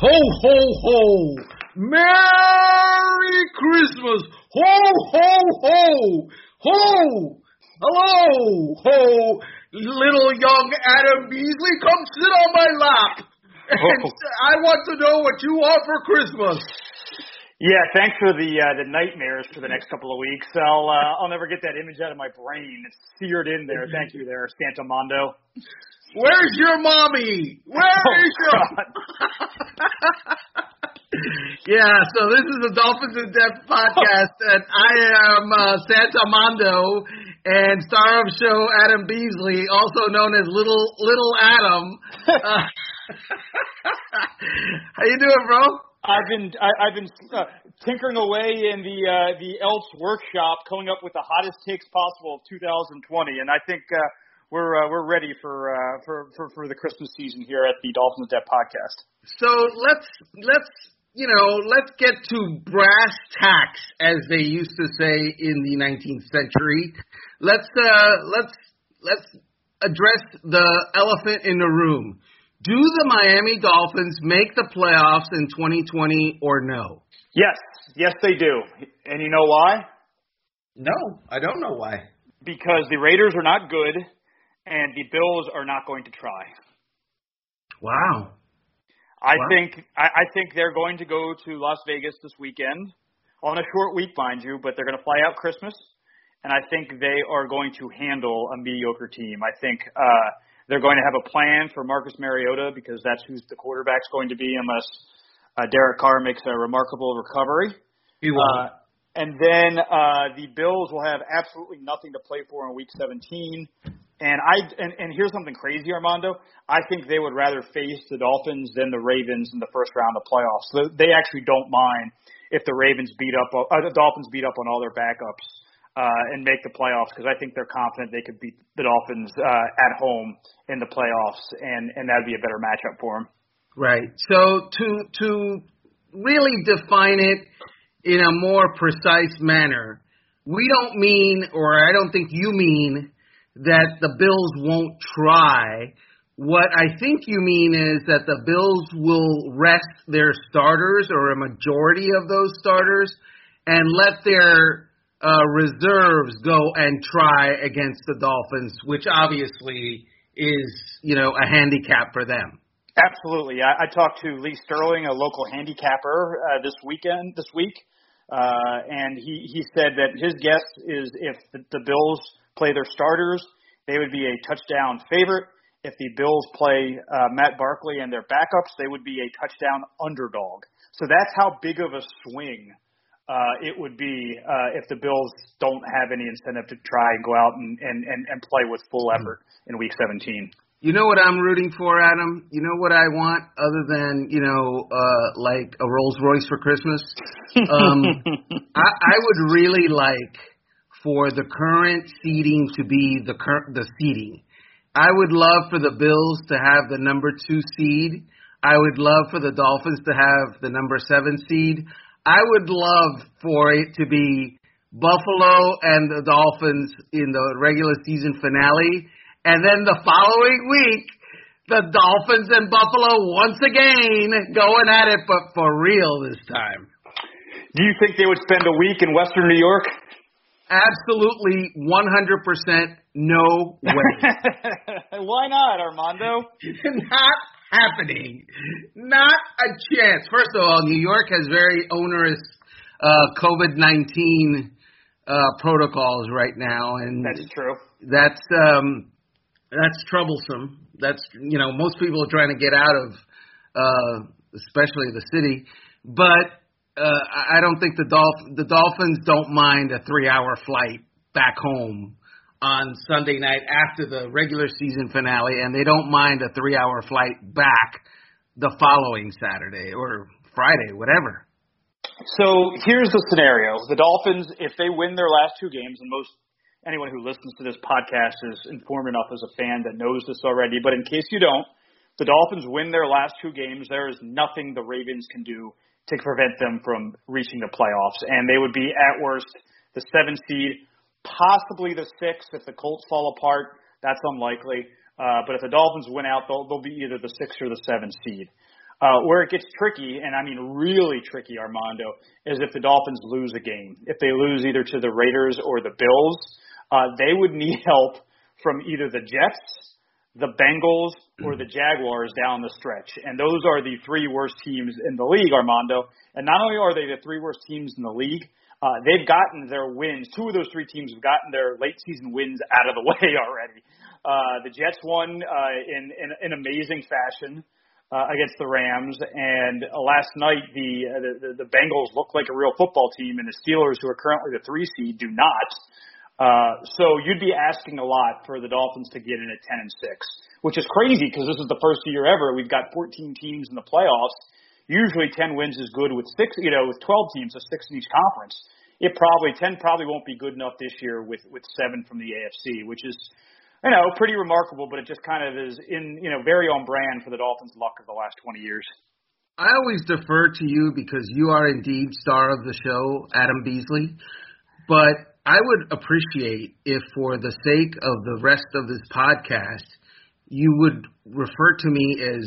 Ho, ho, ho! Merry Christmas! Ho, ho, ho! Ho! Hello! Ho! Little young Adam Beasley, come sit on my lap! And I want to know what you want for Christmas. Yeah, thanks for the uh, the nightmares for the next couple of weeks. I'll uh, I'll never get that image out of my brain. It's seared in there. Thank you, there, Santa Mondo. Where's your mommy? Where Oh, is your? Yeah, so this is the Dolphins in Depth podcast, and I am uh, Santa Mondo and star of show Adam Beasley, also known as Little Little Adam. Uh, how you doing, bro? I've been I, I've been uh, tinkering away in the uh, the Elks workshop, coming up with the hottest takes possible of 2020, and I think uh, we're uh, we're ready for, uh, for for for the Christmas season here at the Dolphins Depth podcast. So let's let's you know let's get to brass tacks, as they used to say in the 19th century. Let's uh, let's let's address the elephant in the room. Do the Miami Dolphins make the playoffs in 2020 or no? Yes, yes they do, and you know why? No, I don't know why. Because the Raiders are not good, and the Bills are not going to try. Wow. I Wow. think I, I think they're going to go to Las Vegas this weekend on a short week, mind you, but they're going to fly out Christmas, and I think they are going to handle a mediocre team. I think uh, they're going to have a plan for Marcus Mariota because that's who's the quarterback's going to be unless uh, Derek Carr makes a remarkable recovery. He Uh, and then uh, the Bills will have absolutely nothing to play for in Week 17. And I and, and here's something crazy, Armando. I think they would rather face the Dolphins than the Ravens in the first round of playoffs. So they actually don't mind if the Ravens beat up uh, the Dolphins beat up on all their backups uh, and make the playoffs because I think they're confident they could beat the Dolphins uh, at home in the playoffs, and and that'd be a better matchup for them. Right. So to to really define it in a more precise manner, we don't mean, or I don't think you mean, that the Bills won't try. What I think you mean is that the Bills will rest their starters or a majority of those starters and let their uh, reserves go and try against the Dolphins, which obviously is, you know, a handicap for them. Absolutely. I, I talked to Lee Sterling, a local handicapper, uh, this weekend, this week, uh, and he, he said that his guess is if the, the Bills play their starters, they would be a touchdown favorite. If the Bills play uh, Matt Barkley and their backups, they would be a touchdown underdog. So that's how big of a swing uh, it would be uh, if the Bills don't have any incentive to try and go out and, and, and, and play with full effort in Week 17. You know what I'm rooting for, Adam? You know what I want other than, you know, uh like a Rolls Royce for Christmas? Um I, I would really like for the current seeding to be the cur- the seeding. I would love for the Bills to have the number 2 seed. I would love for the Dolphins to have the number 7 seed. I would love for it to be Buffalo and the Dolphins in the regular season finale and then the following week, the Dolphins and Buffalo once again going at it, but for real this time. Do you think they would spend a week in Western New York? Absolutely 100% no way. Why not, Armando? Not happening. Not a chance. First of all, New York has very onerous uh, COVID 19 uh, protocols right now, and That's true. that's um that's troublesome. That's you know most people are trying to get out of, uh, especially the city, but uh, I don't think the Dolph- the Dolphins don't mind a three hour flight back home on Sunday night after the regular season finale, and they don't mind a three hour flight back the following Saturday or Friday, whatever. So here's the scenario: the Dolphins, if they win their last two games, and most anyone who listens to this podcast is informed enough as a fan that knows this already, but in case you don't, the Dolphins win their last two games. There is nothing the Ravens can do to prevent them from reaching the playoffs, and they would be at worst the seven seed, possibly the six if the Colts fall apart. That's unlikely. Uh, but if the Dolphins win out, they'll, they'll be either the six or the seven seed. Uh, where it gets tricky, and I mean really tricky, Armando, is if the Dolphins lose a game. If they lose either to the Raiders or the Bills, uh, they would need help from either the Jets, the Bengals, or the Jaguars down the stretch. And those are the three worst teams in the league, Armando. And not only are they the three worst teams in the league, uh, they've gotten their wins. Two of those three teams have gotten their late season wins out of the way already. Uh, the Jets won uh, in, in in amazing fashion uh, against the Rams. And uh, last night, the, uh, the the Bengals look like a real football team, and the Steelers, who are currently the three seed, do not. Uh, so you'd be asking a lot for the Dolphins to get in at 10 and 6, which is crazy because this is the first year ever we've got 14 teams in the playoffs. Usually 10 wins is good with six, you know, with 12 teams, so six in each conference. It probably 10 probably won't be good enough this year with with seven from the AFC, which is you know, pretty remarkable, but it just kind of is in, you know, very on brand for the Dolphins' luck of the last 20 years. I always defer to you because you are indeed star of the show, Adam Beasley. But I would appreciate if, for the sake of the rest of this podcast, you would refer to me as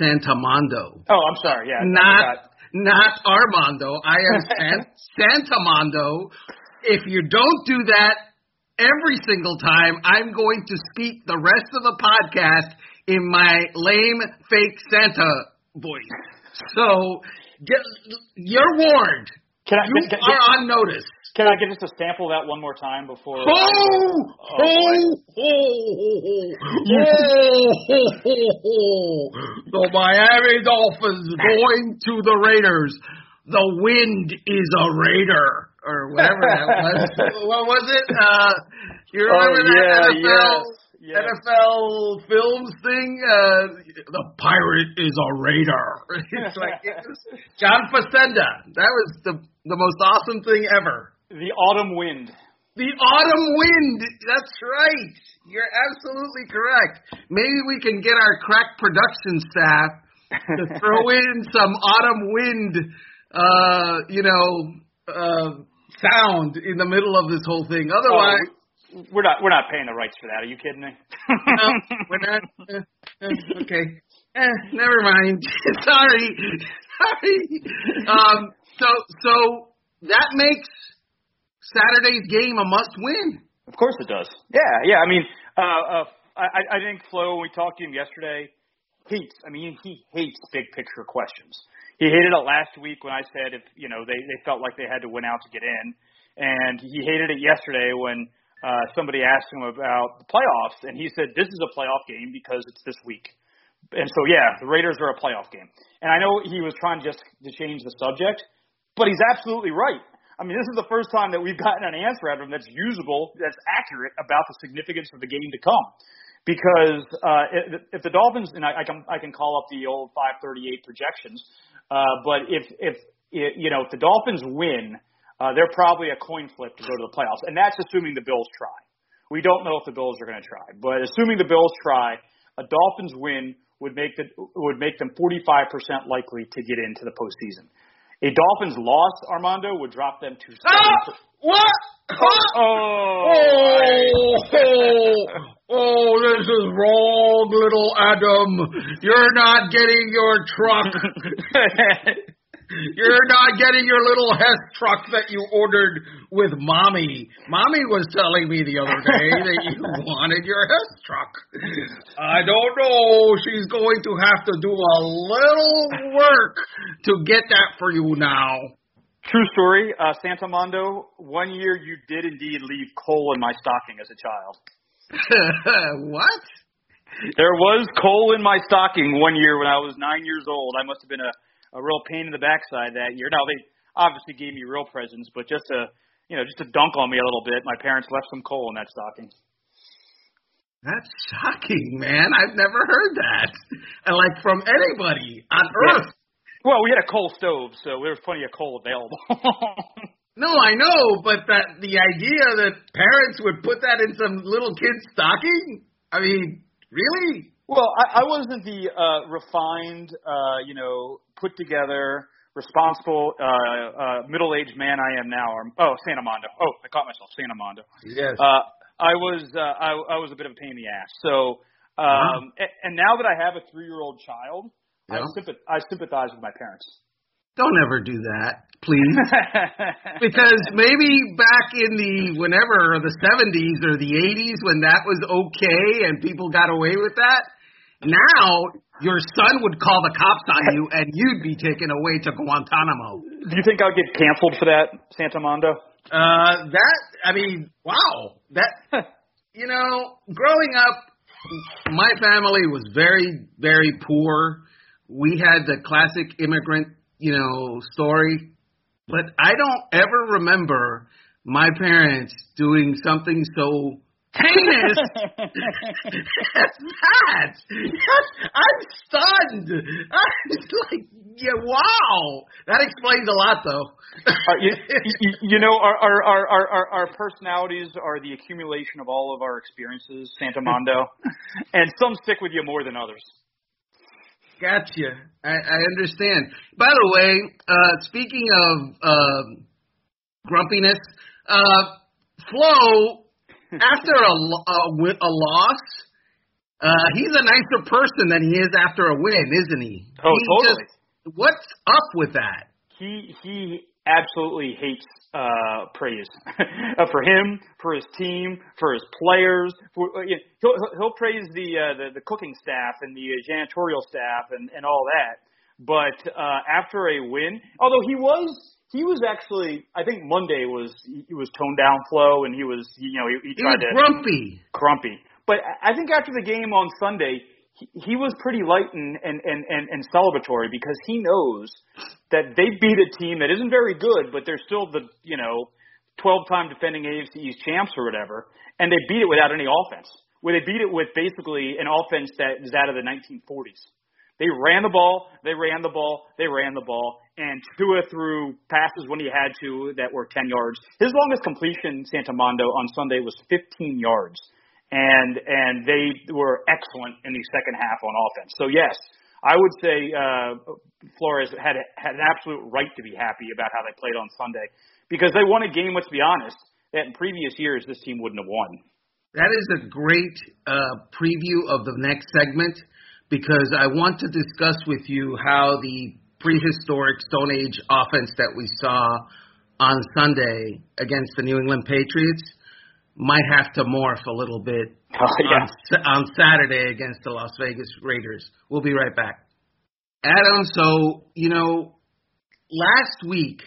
Santamondo. Oh, I'm sorry. Yeah, not not Armando. I am San, Santamondo. If you don't do that, every single time I'm going to speak the rest of the podcast in my lame fake Santa voice. So get you're warned. Can I, you can, are on notice. Can I get just a sample of that one more time before? Oh, oh, oh, oh, oh, The Miami Dolphins going to the Raiders. The wind is a raider or whatever that was. what was it? Uh, you remember oh, yeah, that NFL yes, yes. NFL films thing? Uh, the pirate is a raider. it's like it was John Facenda. That was the the most awesome thing ever. The autumn wind. The autumn wind. That's right. You're absolutely correct. Maybe we can get our crack production staff to throw in some autumn wind. Uh, you know. Uh, sound in the middle of this whole thing. Otherwise, oh, we're not we're not paying the rights for that. Are you kidding me? no, we're not. Uh, uh, okay, eh, never mind. Sorry, sorry. Um, so so that makes Saturday's game a must win. Of course it does. Yeah, yeah. I mean, uh, uh, I, I think Flo, when we talked to him yesterday, hates. I mean, he hates big picture questions he hated it last week when I said if you know they they felt like they had to win out to get in, and he hated it yesterday when uh, somebody asked him about the playoffs, and he said this is a playoff game because it's this week. And so yeah, the Raiders are a playoff game. And I know he was trying just to change the subject, but he's absolutely right. I mean, this is the first time that we've gotten an answer out of him that's usable, that's accurate about the significance of the game to come. Because uh, if, the Dolphins, and I, I can I can call up the old 538 projections, uh, but if if you know if the Dolphins win, uh, they're probably a coin flip to go to the playoffs, and that's assuming the Bills try. We don't know if the Bills are going to try, but assuming the Bills try, a Dolphins win would make the would make them 45% likely to get into the postseason. A Dolphins loss, Armando, would drop them to. Ah! What? Oh, oh, oh, oh, this is wrong, little Adam. You're not getting your truck. You're not getting your little Hess truck that you ordered with mommy. Mommy was telling me the other day that you wanted your Hess truck. I don't know. She's going to have to do a little work to get that for you now. True story. Uh, Santamondo, one year you did indeed leave coal in my stocking as a child. what? There was coal in my stocking one year when I was nine years old. I must have been a a real pain in the backside that year. Now they obviously gave me real presents, but just to you know just to dunk on me a little bit, my parents left some coal in that stocking. That's shocking, man. I've never heard that. And like from anybody on earth. Well, we had a coal stove, so there was plenty of coal available. no, I know, but that the idea that parents would put that in some little kid's stocking? I mean, really? Well, I, I wasn't the uh, refined, uh, you know, put together, responsible, uh, uh, middle-aged man I am now. Or, oh, Santamondo. Oh, I caught myself, Santamondo. Yes. Uh, I was, uh, I, I was a bit of a pain in the ass. So, um, uh-huh. and, now that I have a three-year-old child, I, sympath- I sympathize with my parents. Don't ever do that, please. because maybe back in the whenever the 70s or the 80s when that was okay and people got away with that, now your son would call the cops on you and you'd be taken away to Guantanamo. Do you think I'd get canceled for that, Santa Mondo? Uh, that I mean, wow, that you know, growing up, my family was very, very poor. We had the classic immigrant you know, story. But I don't ever remember my parents doing something so heinous as that. I'm stunned. I'm like, yeah, wow. That explains a lot, though. uh, you, you, you, know, our, our, our, our, our personalities are the accumulation of all of our experiences, Santa Mondo, and some stick with you more than others. Gotcha. I, I understand. By the way, uh, speaking of uh, grumpiness, uh, Flo, after a, a, a loss, uh, he's a nicer person than he is after a win, isn't he? Oh, he totally. Just, what's up with that? He he absolutely hates uh, praise uh, for him, for his team, for his players. For, uh, you know, he'll he'll praise the, uh, the the cooking staff and the janitorial staff and and all that. But uh, after a win, although he was he was actually I think Monday was he was toned down Flo and he was you know he, he tried he to grumpy grumpy. But I think after the game on Sunday, he, he was pretty light and, and, and, and, and celebratory because he knows that they beat a team that isn't very good, but they're still the, you know, 12 time defending AFC East champs or whatever, and they beat it without any offense. Where they beat it with basically an offense that is out of the 1940s. They ran the ball, they ran the ball, they ran the ball, and Tua threw passes when he had to that were 10 yards. His longest completion, Santa Mondo, on Sunday was 15 yards and and they were excellent in the second half on offense. So yes, I would say uh, Flores had had an absolute right to be happy about how they played on Sunday because they won a game. Let's be honest, that in previous years this team wouldn't have won. That is a great uh, preview of the next segment because I want to discuss with you how the prehistoric Stone Age offense that we saw on Sunday against the New England Patriots might have to morph a little bit oh, yeah. on, on Saturday against the Las Vegas Raiders. We'll be right back. Adam, so, you know, last week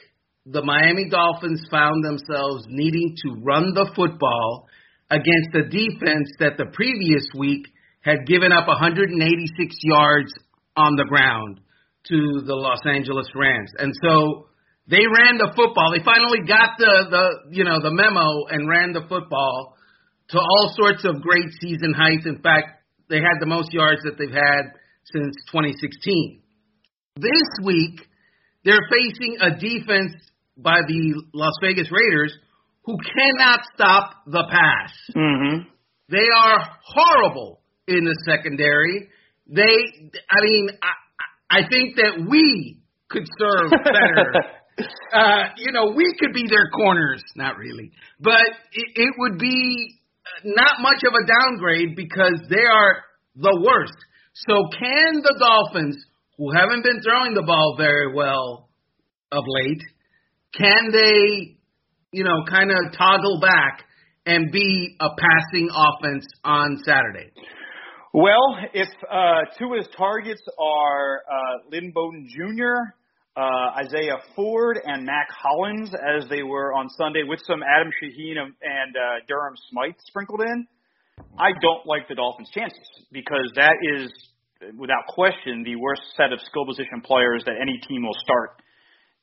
the Miami Dolphins found themselves needing to run the football against a defense that the previous week had given up 186 yards on the ground to the Los Angeles Rams. And so they ran the football. They finally got the the you know the memo and ran the football to all sorts of great season heights. In fact, they had the most yards that they've had since 2016. This week, they're facing a defense by the Las Vegas Raiders who cannot stop the pass. Mm-hmm. They are horrible in the secondary. They, I mean, I, I think that we could serve better uh, you know, we could be their corners. Not really. But it, it would be not much of a downgrade because they are the worst. So can the Dolphins, who haven't been throwing the ball very well of late, can they, you know, kind of toggle back and be a passing offense on Saturday? Well, if uh, two of his targets are uh, Lynn Bowden Jr uh, Isaiah Ford and Mack Hollins as they were on Sunday with some Adam Shaheen and uh, Durham Smythe sprinkled in. I don't like the Dolphins' chances because that is, without question, the worst set of skill position players that any team will start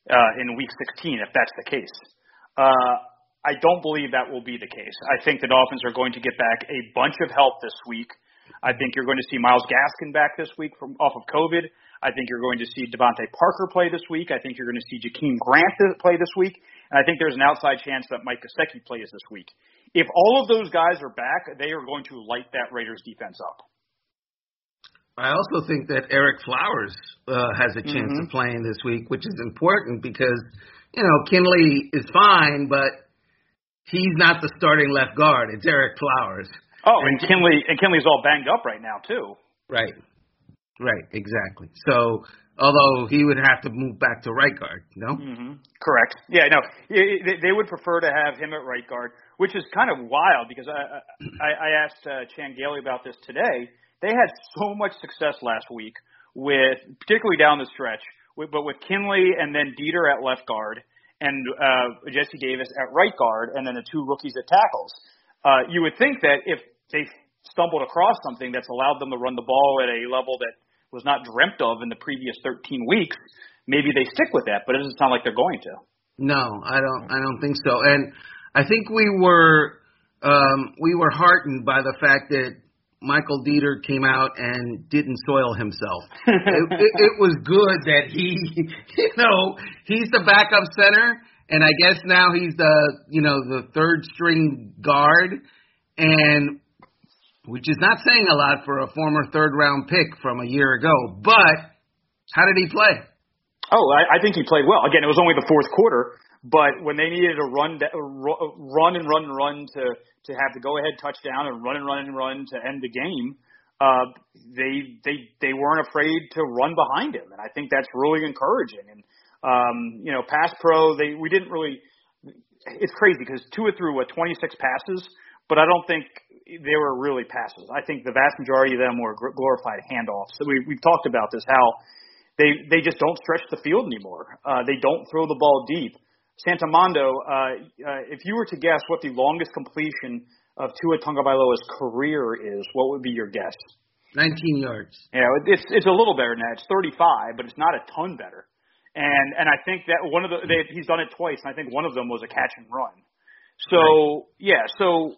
uh, in Week 16 if that's the case. Uh, I don't believe that will be the case. I think the Dolphins are going to get back a bunch of help this week. I think you're going to see Myles Gaskin back this week from off of COVID. I think you're going to see DeVante Parker play this week. I think you're going to see Jakeem Grant play this week. And I think there's an outside chance that Mike Gesicki plays this week. If all of those guys are back, they are going to light that Raiders defense up. I also think that Ereck Flowers uh, has a chance mm-hmm. of playing this week, which is important because, you know, Kindley is fine, but he's not the starting left guard. It's Ereck Flowers. Oh, and Kindley and Kindley's all banged up right now too. Right. Right, exactly. So, although he would have to move back to right guard, no? Mm-hmm. Correct. Yeah, no, they would prefer to have him at right guard, which is kind of wild because I I, I asked uh, Chan Gailey about this today. They had so much success last week with, particularly down the stretch, with, but with Kindley and then Deiter at left guard and uh, Jesse Davis at right guard, and then the two rookies at tackles. Uh, you would think that if they stumbled across something that's allowed them to run the ball at a level that was not dreamt of in the previous 13 weeks, maybe they stick with that. But it doesn't sound like they're going to. No, I don't. I don't think so. And I think we were um, we were heartened by the fact that Michael Deiter came out and didn't soil himself. it, it, it was good that he, you know, he's the backup center, and I guess now he's the, you know, the third string guard, and which is not saying a lot for a former third round pick from a year ago. But how did he play? Oh, I, I think he played well. Again, it was only the fourth quarter, but when they needed to run, run and run and run to to have the go ahead touchdown and run and run and run to end the game, uh, they they they weren't afraid to run behind him, and I think that's really encouraging. And um, you know, pass pro, they we didn't really. It's crazy because Tua threw what 26 passes, but I don't think they were really passes. I think the vast majority of them were glorified handoffs. So we, we've talked about this how they they just don't stretch the field anymore. Uh, they don't throw the ball deep. Santamondo, uh, uh, if you were to guess what the longest completion of Tua Tagovailoa's career is, what would be your guess? 19 yards. Yeah, it's it's a little better than that. It's 35, but it's not a ton better. And and I think that one of the they, he's done it twice, and I think one of them was a catch and run. So right. yeah, so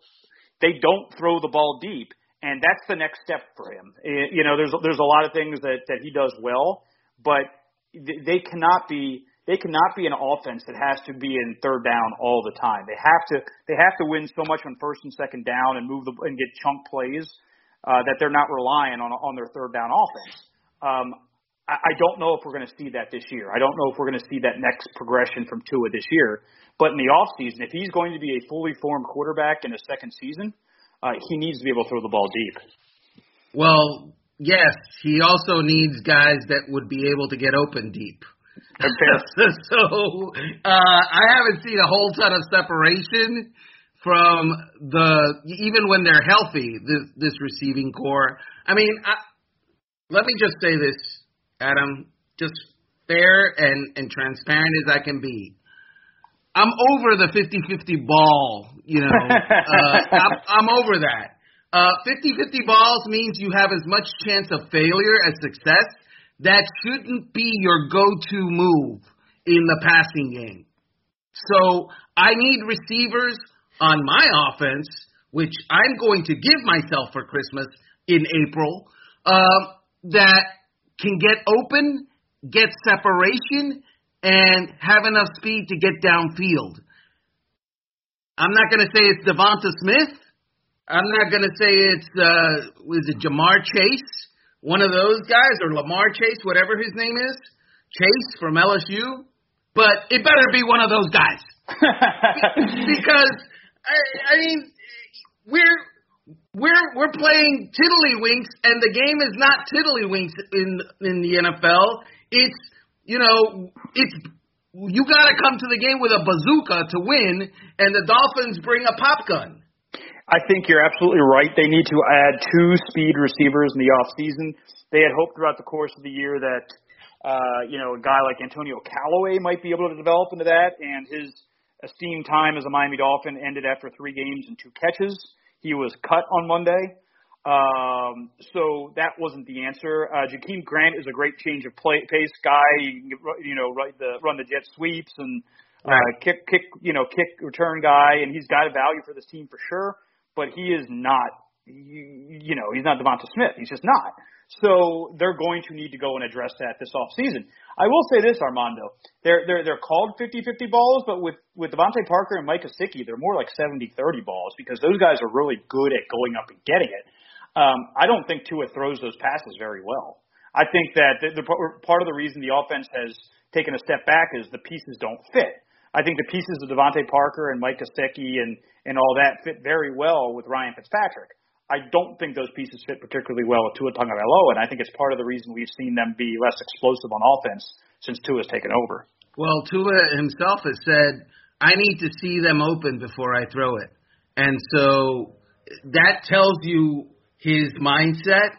they don't throw the ball deep, and that's the next step for him. It, you know, there's there's a lot of things that that he does well, but they cannot be they cannot be an offense that has to be in third down all the time. They have to they have to win so much on first and second down and move the and get chunk plays uh, that they're not relying on on their third down offense. Um, I, don't know if we're going to see that this year. I don't know if we're going to see that next progression from Tua this year. But in the off season, if he's going to be a fully formed quarterback in his second season, uh, he needs to be able to throw the ball deep. Well, yes, he also needs guys that would be able to get open deep. so uh, I haven't seen a whole ton of separation from the even when they're healthy. This this receiving corps. I mean, I, let me just say this, Adam, just fair and and transparent as I can be. I'm over the 50-50 ball. You know, uh, I'm, I'm over that. Uh, 50-50 balls means you have as much chance of failure as success. That shouldn't be your go-to move in the passing game. So I need receivers on my offense, which I'm going to give myself for Christmas in April, uh, that can get open, get separation, and have enough speed to get downfield. I'm not going to say it's Devonta Smith. I'm not going to say it's uh, was it Ja'Marr Chase, one of those guys, or Lamar Chase, whatever his name is, Chase from LSU. But it better be one of those guys because I, I mean we're we're we're playing tiddlywinks, and the game is not tiddlywinks in in the NFL. It's you know, it's you got to come to the game with a bazooka to win, and the Dolphins bring a pop gun. I think you're absolutely right. They need to add two speed receivers in the off season. They had hoped throughout the course of the year that uh, you know a guy like Antonio Callaway might be able to develop into that, and his esteemed time as a Miami Dolphin ended after three games and two catches. He was cut on Monday. Um, so that wasn't the answer. Uh, Jakeem Grant is a great change of play, pace guy. You know, run the run the jet sweeps and uh, kick kick you know kick return guy, and he's got a value for this team for sure. But he is not you, you know he's not Devonta Smith. He's just not. So they're going to need to go and address that this off season. I will say this, Armando. They're they're they're called 50-50 balls, but with with DeVante Parker and Mike Gesicki, they're more like 70-30 balls because those guys are really good at going up and getting it. Um, I don't think Tua throws those passes very well. I think that the, the part of the reason the offense has taken a step back is the pieces don't fit. I think the pieces of DeVante Parker and Mike Gesicki and and all that fit very well with Ryan Fitzpatrick. I don't think those pieces fit particularly well with Tua Tagovailoa, and I think it's part of the reason we've seen them be less explosive on offense since Tua's taken over. Well, Tua himself has said, "I need to see them open before I throw it," and so that tells you his mindset.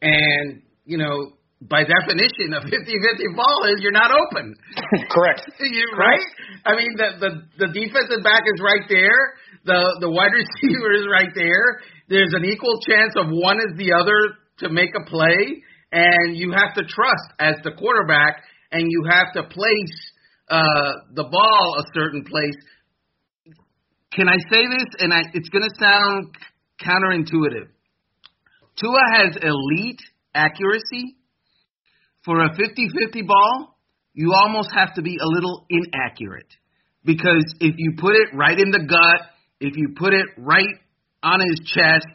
And you know, by definition, a 50-50 ball is you're not open. Correct. you, right? I mean, the, the the defensive back is right there. The the wide receiver is right there. There's an equal chance of one is the other to make a play, and you have to trust as the quarterback, and you have to place uh, the ball a certain place. Can I say this? And I, it's going to sound counterintuitive. Tua has elite accuracy. For a 50-50 ball, you almost have to be a little inaccurate because if you put it right in the gut, if you put it right on his chest,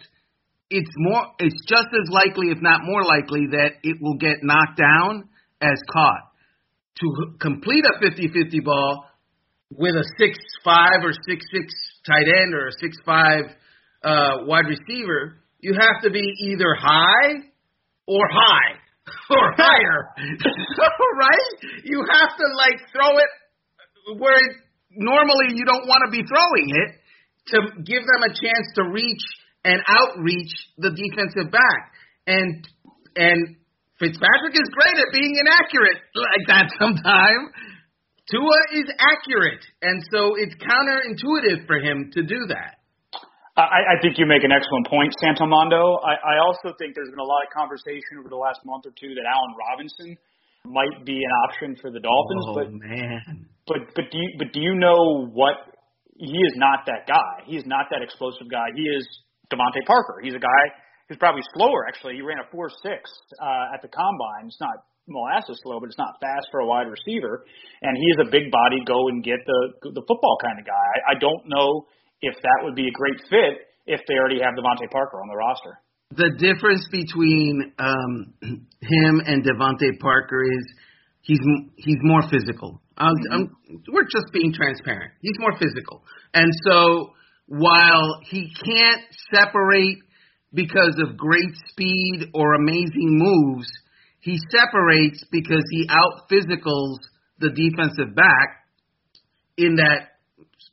it's more it's just as likely if not more likely that it will get knocked down as caught. To complete a 50-50 ball with a six five or six six tight end or a 6'5 uh, wide receiver, you have to be either high or high or higher, right? You have to like throw it where it, normally you don't want to be throwing it to give them a chance to reach and outreach the defensive back. And and Fitzpatrick is great at being inaccurate like that sometimes. Tua is accurate, and so it's counterintuitive for him to do that. I, I think you make an excellent point, Santamondo. I, I also think there's been a lot of conversation over the last month or two that Allen Robinson might be an option for the Dolphins. Oh but, man! But but do you but do you know what? He is not that guy. He is not that explosive guy. He is DeVante Parker. He's a guy who's probably slower. Actually, he ran a four six uh, at the combine. It's not molasses slow, but it's not fast for a wide receiver. And he is a big body, go and get the the football kind of guy. I, I don't know if that would be a great fit if they already have DeVante Parker on the roster. The difference between um, him and DeVante Parker is he's he's more physical. I'm, mm-hmm. I'm, we're just being transparent. He's more physical, and so while he can't separate because of great speed or amazing moves, he separates because he out physicals the defensive back in that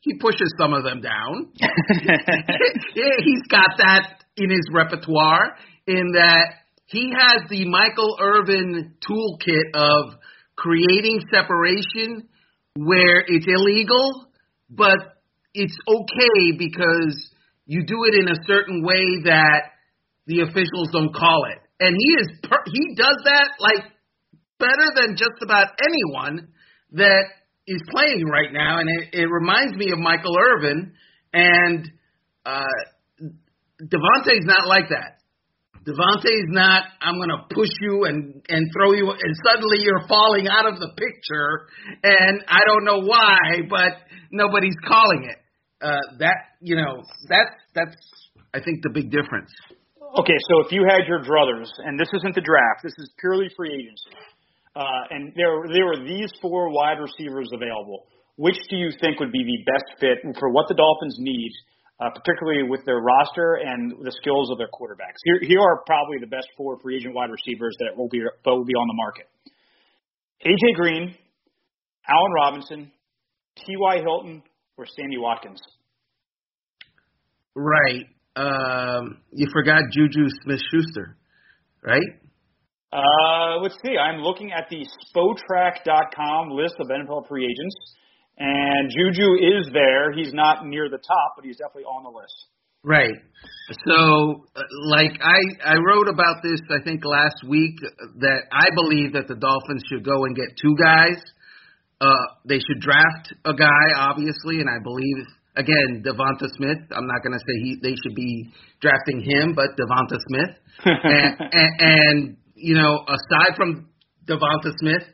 he pushes some of them down. yeah, he's got that in his repertoire in that he has the Michael Irvin toolkit of creating separation where it's illegal, but it's okay because you do it in a certain way that the officials don't call it. And he is he does that like better than just about anyone that is playing right now, and it, it reminds me of Michael Irvin. And uh, DeVante's not like that. DeVante's not. I'm going to push you and and throw you, and suddenly you're falling out of the picture, and I don't know why, but nobody's calling it. Uh, that you know, that's that's I think the big difference. Okay, so if you had your druthers, and this isn't the draft, this is purely free agency uh, and there there were these four wide receivers available. Which do you think would be the best fit for what the Dolphins need, uh, particularly with their roster and the skills of their quarterbacks? Here, here are probably the best four free agent wide receivers that will be that will be on the market: AJ Green, Allen Robinson, T.Y. Hilton, or Sammy Watkins. Right. Um, you forgot Juju Smith Schuster, right? Uh, let's see. I'm looking at the Spotrac.com list of NFL free agents, and Juju is there. He's not near the top, but he's definitely on the list. Right. So, uh, like I I wrote about this I think last week that I believe that the Dolphins should go and get two guys. Uh, they should draft a guy, obviously, and I believe again Devonta Smith. I'm not going to say he they should be drafting him, but Devonta Smith, and, and, and you know, aside from Devonta Smith,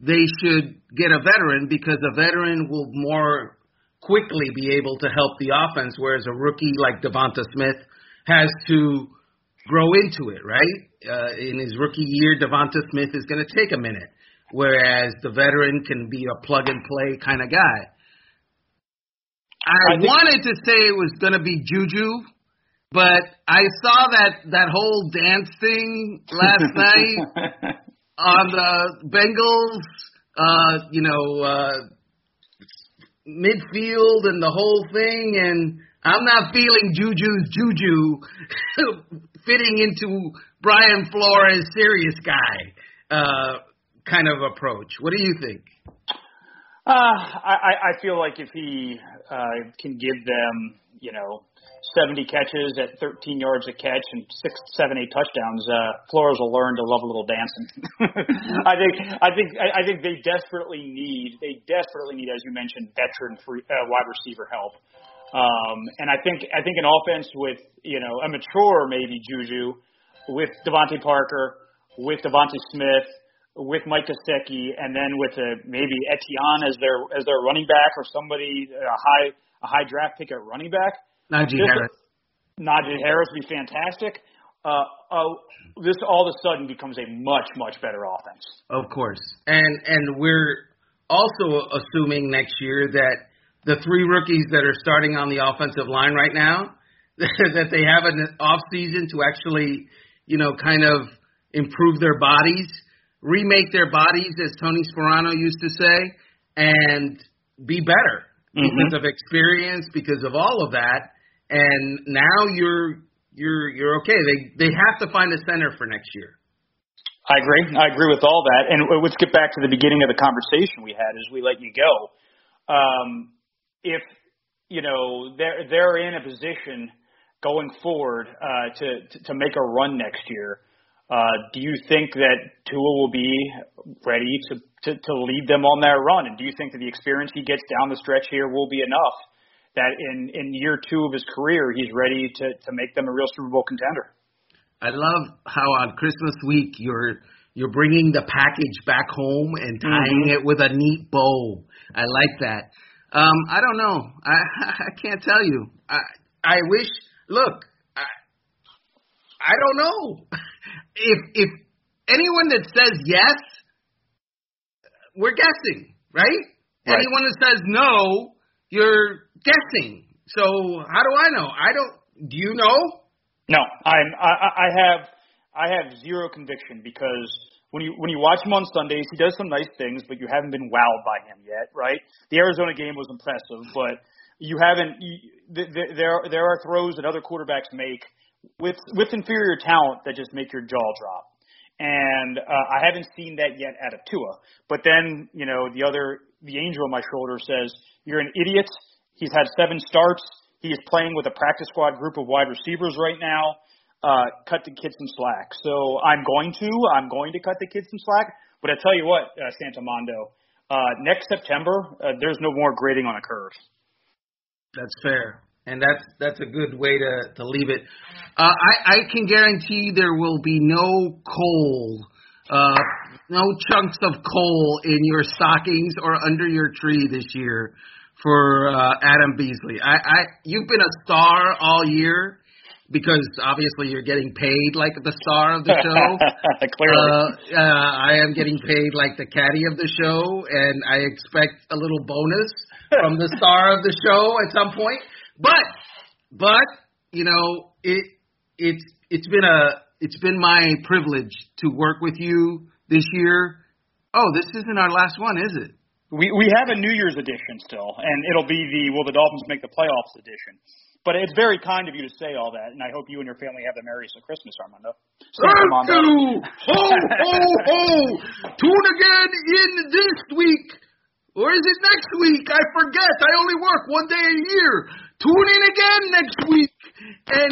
they should get a veteran because a veteran will more quickly be able to help the offense, whereas a rookie like Devonta Smith has to grow into it, right? Uh, in his rookie year, Devonta Smith is going to take a minute, whereas the veteran can be a plug and play kind of guy. I, I wanted to say it was going to be Juju, but I saw that that whole dance thing last night on the Bengals. Uh, you know, uh, midfield and the whole thing, and I'm not feeling Juju's Juju fitting into Brian Flores, serious guy uh, kind of approach. What do you think? Uh, I, I feel like if he uh, can give them, you know, 70 catches at 13 yards a catch and six, seven, eight touchdowns, uh, Flores will learn to love a little dancing. I think, I think, I think they desperately need, they desperately need, as you mentioned, veteran free, uh, wide receiver help. Um, and I think, I think an offense with, you know, a mature maybe Juju, with DeVante Parker, with DeVonta Smith, with Mike Gesicki, and then with a, maybe Etienne as their as their running back or somebody a high a high draft pick at running back. Najee Harris. Najee Harris would be fantastic. Uh, uh, this all of a sudden becomes a much much better offense. Of course, and and we're also assuming next year that the three rookies that are starting on the offensive line right now that they have an off season to actually you know kind of improve their bodies, remake their bodies as Tony Sparano used to say, and be better mm-hmm. because of experience, because of all of that and now you're you're you're okay. They they have to find a center for next year. I agree. I agree with all that. And let's get back to the beginning of the conversation we had as we let you go. Um, if you know they're they're in a position going forward uh, to, to make a run next year, uh, do you think that Tua will be ready to, to to lead them on that run? And do you think that the experience he gets down the stretch here will be enough that in in year two of his career he's ready to to make them a real Super Bowl contender. I love how on Christmas week you're you're bringing the package back home and tying mm-hmm. it with a neat bow. I like that. Um, I don't know. I I can't tell you. I I wish. Look, I I don't know. If if anyone that says yes, we're guessing, right? right? Anyone that says no, you're guessing. So how do I know? I don't. Do you know? No, I'm. I, I have. I have zero conviction because when you when you watch him on Sundays, he does some nice things, but you haven't been wowed by him yet, right? The Arizona game was impressive, but you haven't. You, there there are throws that other quarterbacks make with with inferior talent that just make your jaw drop. And uh, I haven't seen that yet out of Tua. But then, you know, the other, the angel on my shoulder says, "You're an idiot He's had seven starts. He is playing with a practice squad group of wide receivers right now. Uh, cut the kid some slack. So I'm going to. I'm going to cut the kid some slack. But I tell you what, uh, Santamondo, uh, next September, uh, there's no more grading on a curve. That's fair, and that's that's a good way to to leave it. Uh, I I can guarantee there will be no coal, uh, no chunks of coal in your stockings or under your tree this year for uh, Adam Beasley. I, I you've been a star all year because obviously you're getting paid like the star of the show. Clearly, uh, uh, I am getting paid like the caddy of the show, and I expect a little bonus from the star of the show at some point. But but you know it it's it's been a it's been my privilege to work with you this year. Oh, this isn't our last one, is it? We we have a New Year's edition still, and it'll be the will the Dolphins make the playoffs edition. But it's very kind of you to say all that, and I hope you and your family have the merriest of Christmas, Armando. Thank you. Ho ho ho! Tune again in this week, or is it next week? I forget. I only work one day a year. Tune in again next week and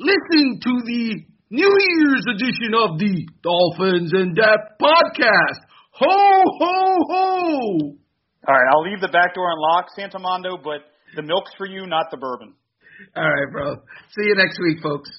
listen to the New Year's edition of the Dolphins in Depth podcast. Ho, ho, ho! All right, I'll leave the back door unlocked, Santamondo, but the milk's for you, not the bourbon. All right, bro. See you next week, folks.